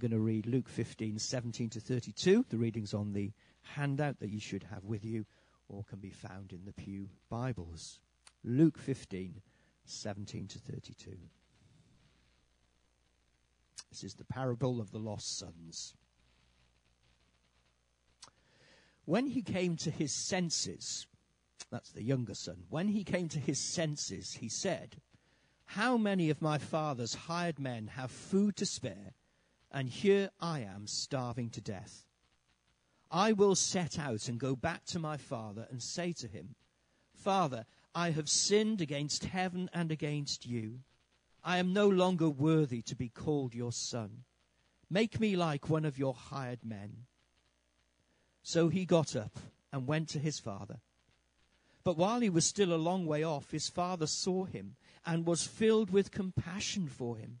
going to read Luke 15, 17 to 32. The reading's on the handout that you should have with you or can be found in the Pew Bibles. Luke 15, 17 to 32. This is the parable of the lost sons. When he came to his senses, that's the younger son, when he came to his senses, he said, How many of my father's hired men have food to spare, and here I am starving to death? I will set out and go back to my father and say to him, Father, I have sinned against heaven and against you. I am no longer worthy to be called your son. Make me like one of your hired men. So he got up and went to his father. But while he was still a long way off, his father saw him and was filled with compassion for him.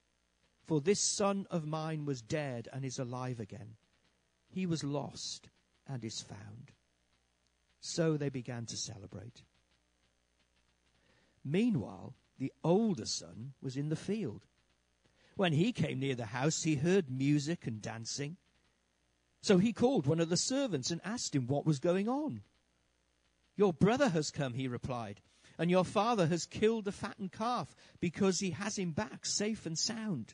For this son of mine was dead and is alive again. He was lost and is found. So they began to celebrate. Meanwhile, the older son was in the field. When he came near the house, he heard music and dancing. So he called one of the servants and asked him what was going on. Your brother has come, he replied, and your father has killed the fattened calf because he has him back safe and sound.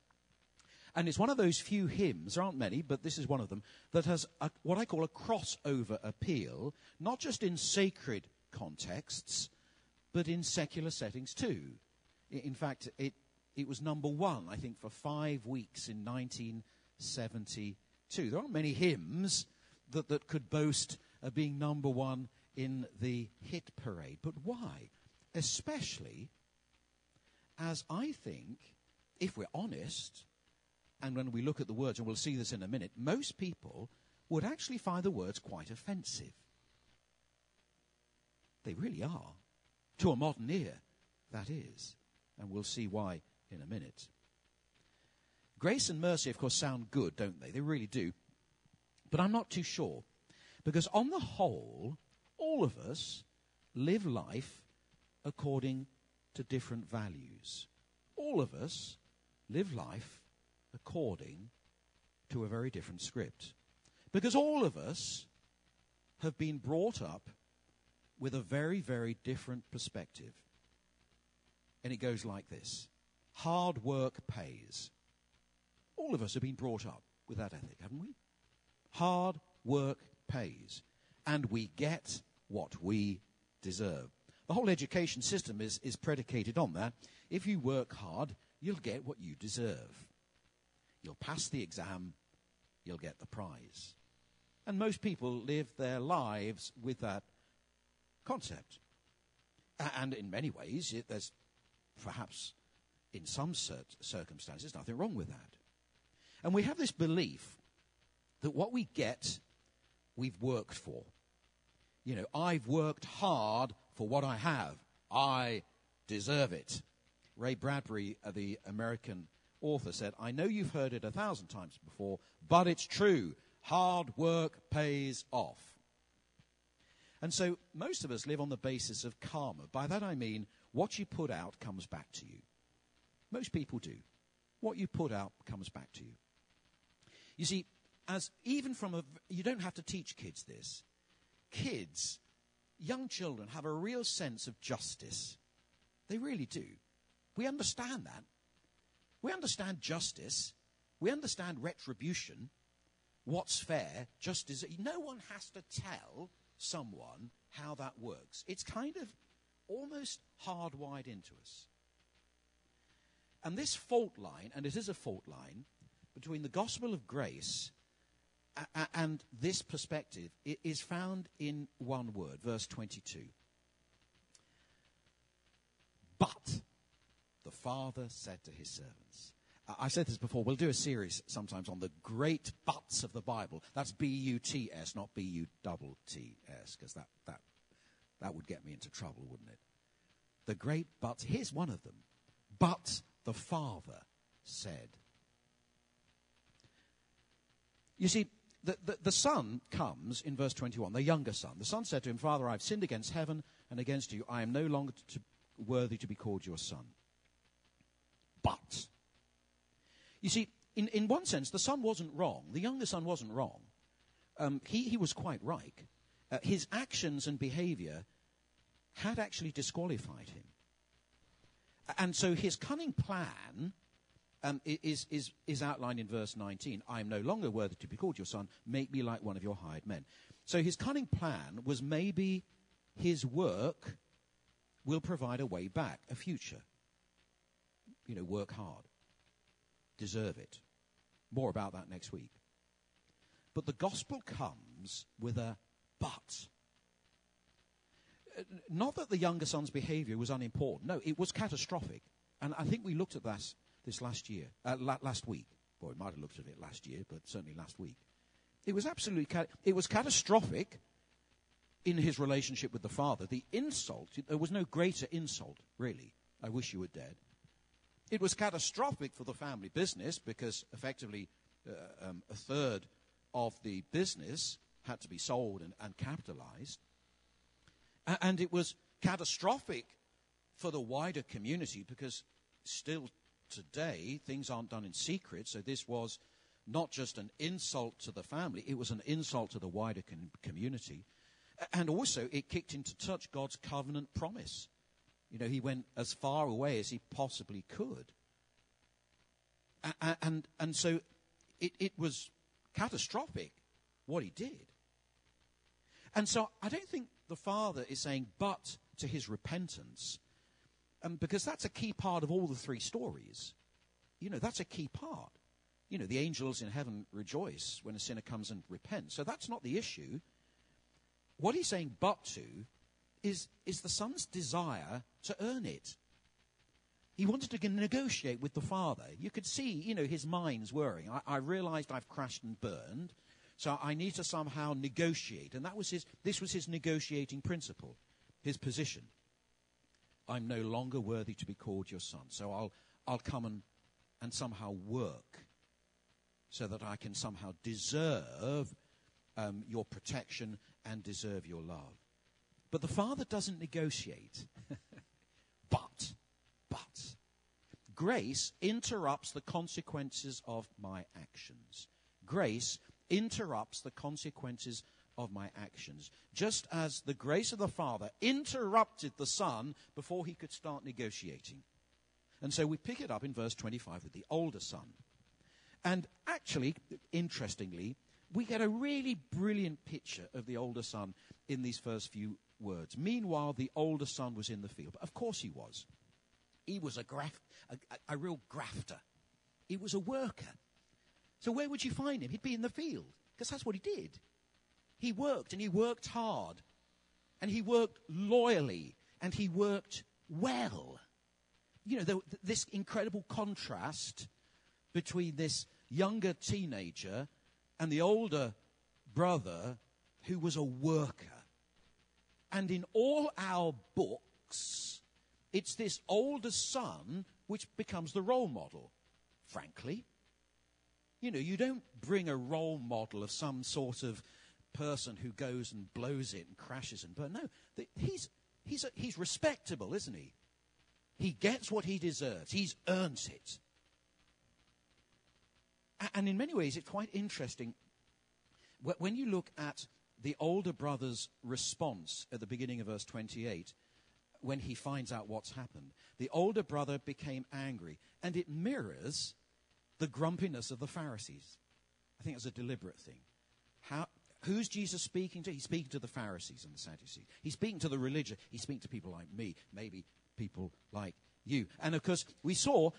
And it's one of those few hymns, there aren't many, but this is one of them, that has a, what I call a crossover appeal, not just in sacred contexts, but in secular settings too. In fact, it, it was number one, I think, for five weeks in 1972. There aren't many hymns that, that could boast of being number one in the hit parade. But why? Especially as I think, if we're honest, and when we look at the words, and we'll see this in a minute, most people would actually find the words quite offensive. They really are. To a modern ear, that is. And we'll see why in a minute. Grace and mercy, of course, sound good, don't they? They really do. But I'm not too sure. Because on the whole, all of us live life according to different values. All of us live life according to a very different script. Because all of us have been brought up with a very, very different perspective. And it goes like this Hard work pays. All of us have been brought up with that ethic, haven't we? Hard work pays. And we get what we deserve. The whole education system is, is predicated on that. If you work hard, you'll get what you deserve. You'll pass the exam, you'll get the prize. And most people live their lives with that concept. And in many ways, it, there's perhaps in some circumstances nothing wrong with that. And we have this belief that what we get, we've worked for. You know, I've worked hard for what I have. I deserve it. Ray Bradbury, uh, the American author, said, I know you've heard it a thousand times before, but it's true. Hard work pays off. And so most of us live on the basis of karma. By that I mean what you put out comes back to you. Most people do. What you put out comes back to you. You see, as even from a, you don't have to teach kids this. Kids, young children have a real sense of justice. They really do. We understand that. We understand justice. We understand retribution. What's fair, just as no one has to tell someone how that works. It's kind of almost hardwired into us. And this fault line, and it is a fault line, between the gospel of grace and this perspective is found in one word, verse 22. But Father said to his servants, I said this before. We'll do a series sometimes on the great buts of the Bible. That's B-U-T-S, not B-U-T-T-S, because that, that, that would get me into trouble, wouldn't it? The great buts. Here's one of them. But the Father said. You see, the, the, the, son comes in verse 21, the younger son. The son said to him, Father, I've sinned against heaven and against you. I am no longer to, worthy to be called your son. But, you see, in, in one sense, the son wasn't wrong. The younger son wasn't wrong. Um, he, he was quite right. Uh, his actions and behavior had actually disqualified him. And so his cunning plan um, is, is, is outlined in verse 19. I am no longer worthy to be called your son. Make me like one of your hired men. So his cunning plan was maybe his work will provide a way back, a future. You know, work hard. Deserve it. More about that next week. But the gospel comes with a but. Uh, not that the younger son's behavior was unimportant. No, it was catastrophic. And I think we looked at that this last year, uh, la- last week. Well, we might have looked at it last year, but certainly last week. It was absolutely, it was catastrophic in his relationship with the father. The insult, there was no greater insult, really. I wish you were dead. It was catastrophic for the family business because effectively uh, um, a third of the business had to be sold and, and capitalized. And it was catastrophic for the wider community because still today things aren't done in secret. So this was not just an insult to the family, it was an insult to the wider com- community. And also, it kicked into touch God's covenant promise. You know, he went as far away as he possibly could. And, and, and so it, it was catastrophic what he did. And so I don't think the Father is saying, but to his repentance, um, because that's a key part of all the three stories. You know, that's a key part. You know, the angels in heaven rejoice when a sinner comes and repents. So that's not the issue. What he's saying, but to, is, is the son's desire to earn it. He wanted to negotiate with the father. You could see, you know, his mind's whirring. I, I realized I've crashed and burned. So I need to somehow negotiate. And that was his, this was his negotiating principle, his position. I'm no longer worthy to be called your son. So I'll, I'll come and, and somehow work so that I can somehow deserve um, your protection and deserve your love. But the father doesn't negotiate. but, but, grace interrupts the consequences of my actions. Grace interrupts the consequences of my actions. Just as the grace of the Father interrupted the Son before he could start negotiating. And so we pick it up in verse 25 with the older son. And actually, interestingly, we get a really brilliant picture of the older son in these first few words. Meanwhile, the older son was in the field. Of course he was. He was a, graft, a, a, a real grafter. He was a worker. So where would you find him? He'd be in the field, because that's what he did. He worked, and he worked hard, and he worked loyally, and he worked well. You know, the, this incredible contrast between this younger teenager and the older brother who was a worker. And in all our books, it's this older son which becomes the role model, frankly. You know, you don't bring a role model of some sort of person who goes and blows it and crashes and burns. No, the, he's, he's, a, he's respectable, isn't he? He gets what he deserves. He's earned it. And in many ways, it's quite interesting. When you look at the older brother's response at the beginning of verse 28, when he finds out what's happened, the older brother became angry. And it mirrors the grumpiness of the Pharisees. I think it's a deliberate thing. How, who's Jesus speaking to? He's speaking to the Pharisees and the Sadducees. He's speaking to the religious. He's speaking to people like me, maybe people like you. And of course, we saw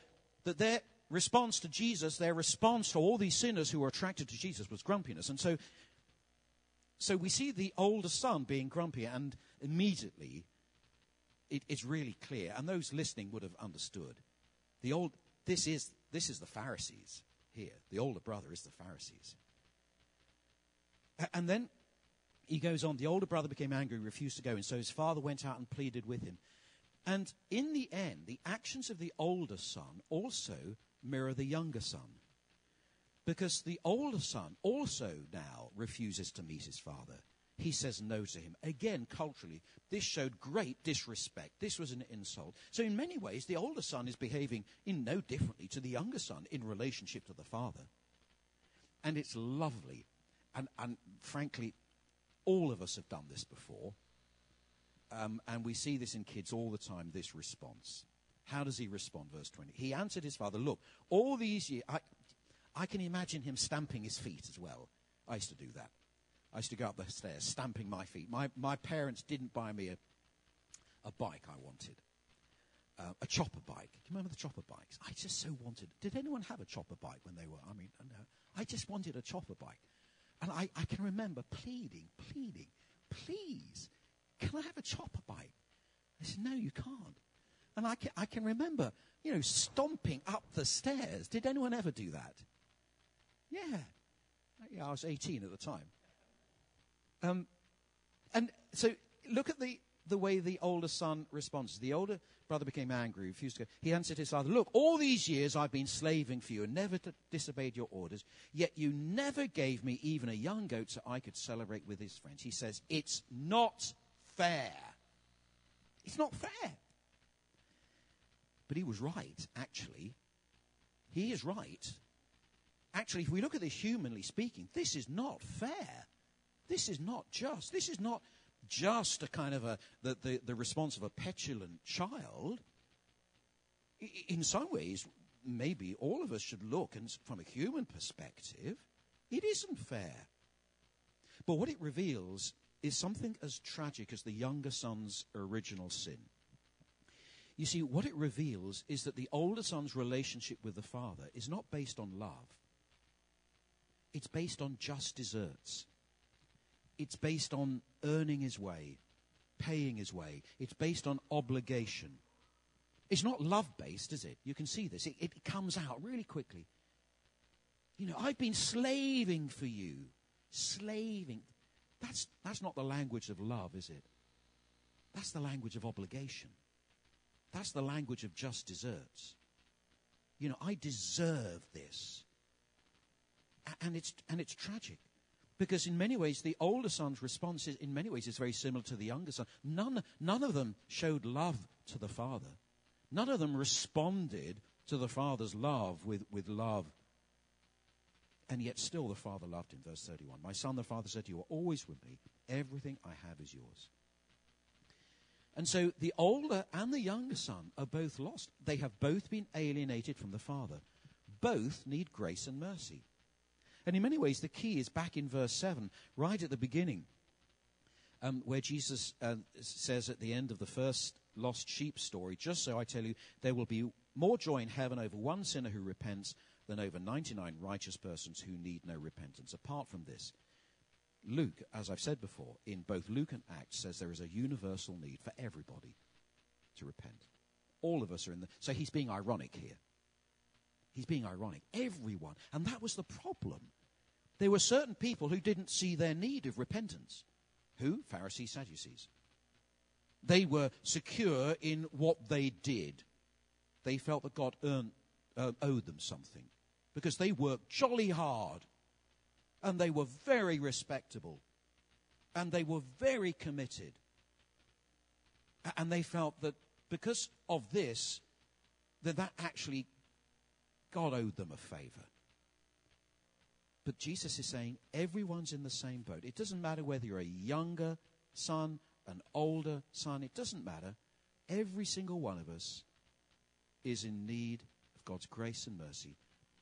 that their response to Jesus, their response to all these sinners who were attracted to Jesus was grumpiness. And so, so we see the older son being grumpy, and immediately it, it's really clear, and those listening would have understood. The old, this is, this is the Pharisees here. The older brother is the Pharisees. And then he goes on, the older brother became angry, refused to go, and so his father went out and pleaded with him. And in the end, the actions of the older son also mirror the younger son. Because the older son also now refuses to meet his father. He says no to him. Again, culturally, this showed great disrespect. This was an insult. So, in many ways, the older son is behaving in no differently to the younger son in relationship to the father. And it's lovely. And, and frankly, all of us have done this before. Um, and we see this in kids all the time this response. How does he respond? Verse 20. He answered his father, Look, all these years, I, I can imagine him stamping his feet as well. I used to do that. I used to go up the stairs stamping my feet. My, my parents didn't buy me a, a bike I wanted. Uh, a chopper bike. Do you remember the chopper bikes? I just so wanted. Did anyone have a chopper bike when they were? I mean, no. I just wanted a chopper bike. And I, I can remember pleading, pleading, please, can I have a chopper bike? They said, no, you can't. And I can, I can remember, you know, stomping up the stairs. Did anyone ever do that? Yeah. Yeah, I was 18 at the time. Um, and so look at the, the way the older son responds. The older brother became angry, refused to go. He answered his father, Look, all these years I've been slaving for you and never disobeyed your orders, yet you never gave me even a young goat so I could celebrate with his friends. He says, It's not fair. It's not fair. But he was right, actually. He is right. Actually, if we look at this humanly speaking, this is not fair. This is not just. This is not just a kind of a the, the, the response of a petulant child. In some ways, maybe all of us should look, and from a human perspective, it isn't fair. But what it reveals is something as tragic as the younger son's original sin. You see, what it reveals is that the older son's relationship with the father is not based on love, it's based on just deserts it's based on earning his way, paying his way. It's based on obligation. It's not love based, is it? You can see this. It, it comes out really quickly. You know, I've been slaving for you. Slaving. That's, that's not the language of love, is it? That's the language of obligation. That's the language of just deserts. You know, I deserve this. And it's, and it's tragic. Because in many ways, the older son's response is, in many ways, is very similar to the younger son. None, none of them showed love to the father. None of them responded to the father's love with, with love. And yet still the father loved him. Verse 31. My son, the father said, You are always with me. Everything I have is yours. And so the older and the younger son are both lost. They have both been alienated from the father. Both need grace and mercy. And in many ways, the key is back in verse 7, right at the beginning, um, where Jesus uh, says at the end of the first lost sheep story, Just so I tell you, there will be more joy in heaven over one sinner who repents than over 99 righteous persons who need no repentance. Apart from this, Luke, as I've said before, in both Luke and Acts, says there is a universal need for everybody to repent. All of us are in the. So he's being ironic here. He's being ironic. Everyone. And that was the problem. There were certain people who didn't see their need of repentance. Who? Pharisees, Sadducees. They were secure in what they did. They felt that God earned, uh, owed them something because they worked jolly hard and they were very respectable. And they were very committed. And they felt that because of this, that that actually God owed them a favor. But Jesus is saying everyone's in the same boat. It doesn't matter whether you're a younger son, an older son, it doesn't matter. Every single one of us is in need of God's grace and mercy.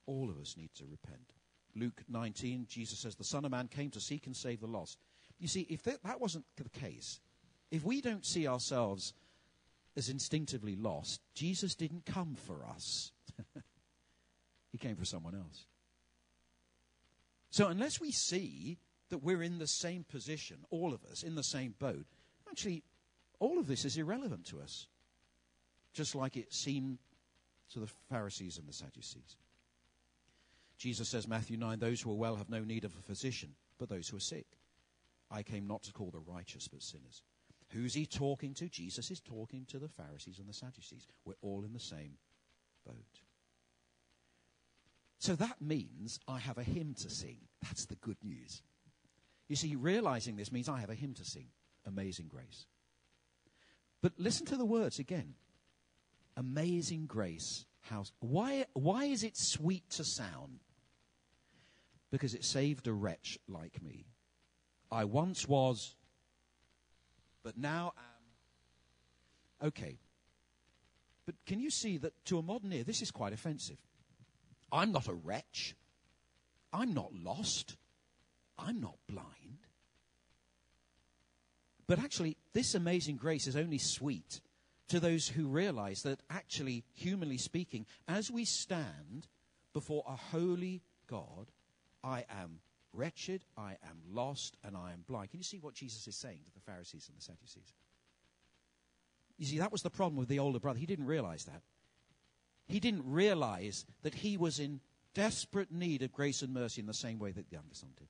All of us need to repent. Luke 19, Jesus says, The Son of Man came to seek and save the lost. You see, if that, that wasn't the case, if we don't see ourselves as instinctively lost, Jesus didn't come for us. he came for someone else. So unless we see that we're in the same position, all of us, in the same boat, actually, all of this is irrelevant to us. Just like it seemed to the Pharisees and the Sadducees. Jesus says, Matthew 9, those who are well have no need of a physician, but those who are sick. I came not to call the righteous, but sinners. Who's he talking to? Jesus is talking to the Pharisees and the Sadducees. We're all in the same boat. So that means I have a hymn to sing. That's the good news. You see, realizing this means I have a hymn to sing Amazing Grace. But listen to the words again Amazing Grace. How, why, why is it sweet to sound? Because it saved a wretch like me. I once was, but now am. Okay. But can you see that to a modern ear, this is quite offensive? I'm not a wretch. I'm not lost. I'm not blind. But actually, this amazing grace is only sweet to those who realize that actually, humanly speaking, as we stand before a holy God, I am wretched, I am lost, and I am blind. Can you see what Jesus is saying to the Pharisees and the Sadducees? You see, that was the problem with the older brother. He didn't realize that. He didn't realize that he was in desperate need of grace and mercy in the same way that the younger son did.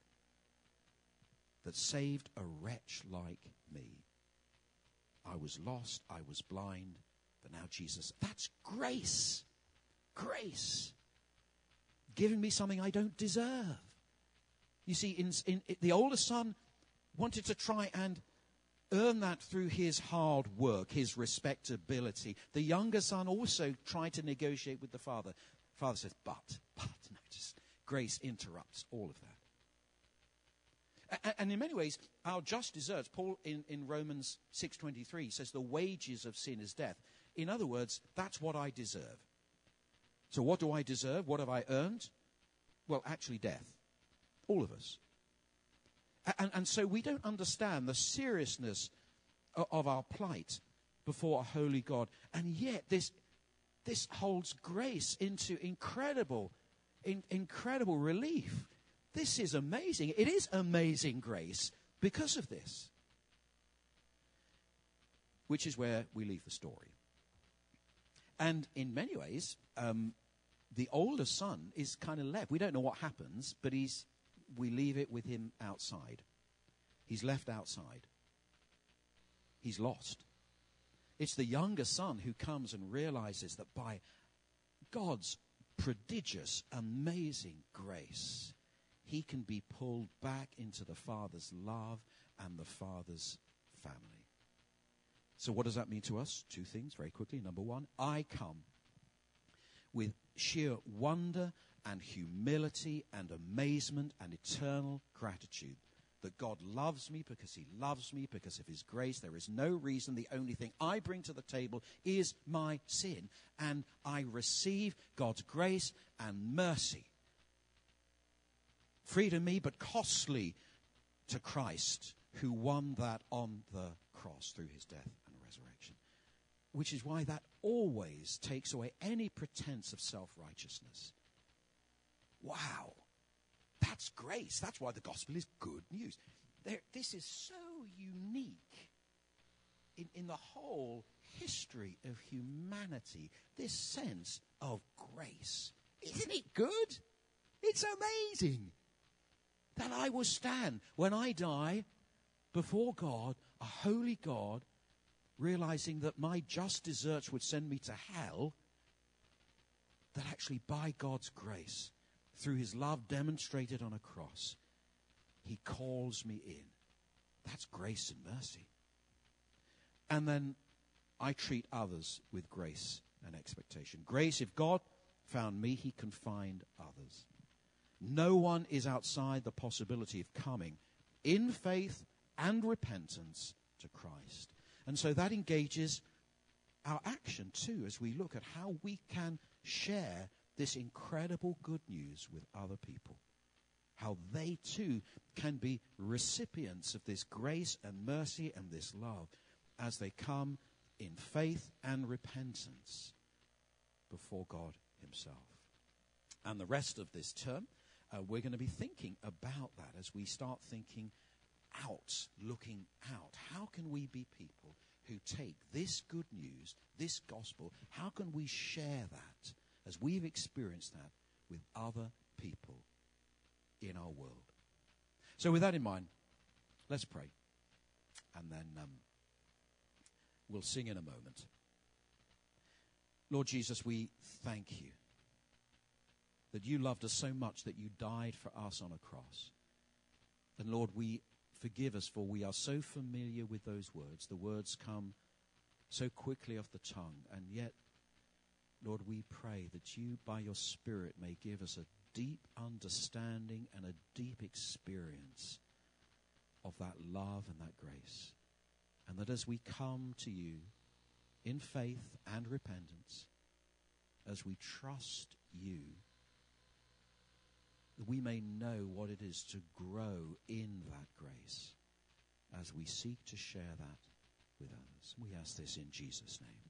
That saved a wretch like me. I was lost, I was blind, but now Jesus. That's grace. Grace. Giving me something I don't deserve. You see, in, in, the older son wanted to try and earn that through his hard work, his respectability. The younger son also tried to negotiate with the father. Father says, but, but, no, grace interrupts all of that. And in many ways, our just deserts, Paul in, in Romans 6.23 says the wages of sin is death. In other words, that's what I deserve. So what do I deserve? What have I earned? Well, actually death. All of us. And, and so we don't understand the seriousness of, our plight before a holy God. And yet this, this holds grace into incredible, in, incredible relief. This is amazing. It is amazing grace because of this. Which is where we leave the story. And in many ways, um, the older son is kind of left. We don't know what happens, but he's we leave it with him outside. He's left outside. He's lost. It's the younger son who comes and realizes that by God's prodigious, amazing grace, he can be pulled back into the Father's love and the Father's family. So, what does that mean to us? Two things very quickly. Number one, I come with sheer wonder and humility and amazement and eternal gratitude that God loves me because he loves me because of his grace. There is no reason. The only thing I bring to the table is my sin. And I receive God's grace and mercy. Free to me, but costly to Christ, who won that on the cross through his death and resurrection. Which is why that always takes away any pretense of self righteousness. Wow. That's grace. That's why the gospel is good news. There, this is so unique in, in the whole history of humanity, this sense of grace. Isn't it good? It's amazing that I will stand when I die before God, a holy God, realizing that my just deserts would send me to hell, that actually by God's grace, through his love demonstrated on a cross, he calls me in. That's grace and mercy. And then I treat others with grace and expectation. Grace, if God found me, he can find others. No one is outside the possibility of coming in faith and repentance to Christ. And so that engages our action too as we look at how we can share this incredible good news with other people. How they too can be recipients of this grace and mercy and this love as they come in faith and repentance before God Himself. And the rest of this term, uh, we're going to be thinking about that as we start thinking out, looking out. How can we be people who take this good news, this gospel, how can we share that as we've experienced that with other people in our world? So, with that in mind, let's pray. And then um, we'll sing in a moment. Lord Jesus, we thank you that you loved us so much that you died for us on a cross. And Lord, we forgive us for we are so familiar with those words. The words come so quickly off the tongue. And yet, Lord, we pray that you, by your Spirit, may give us a deep understanding and a deep experience of that love and that grace. And that as we come to you in faith and repentance, as we trust you, we may know what it is to grow in that grace as we seek to share that with others. We ask this in Jesus' name.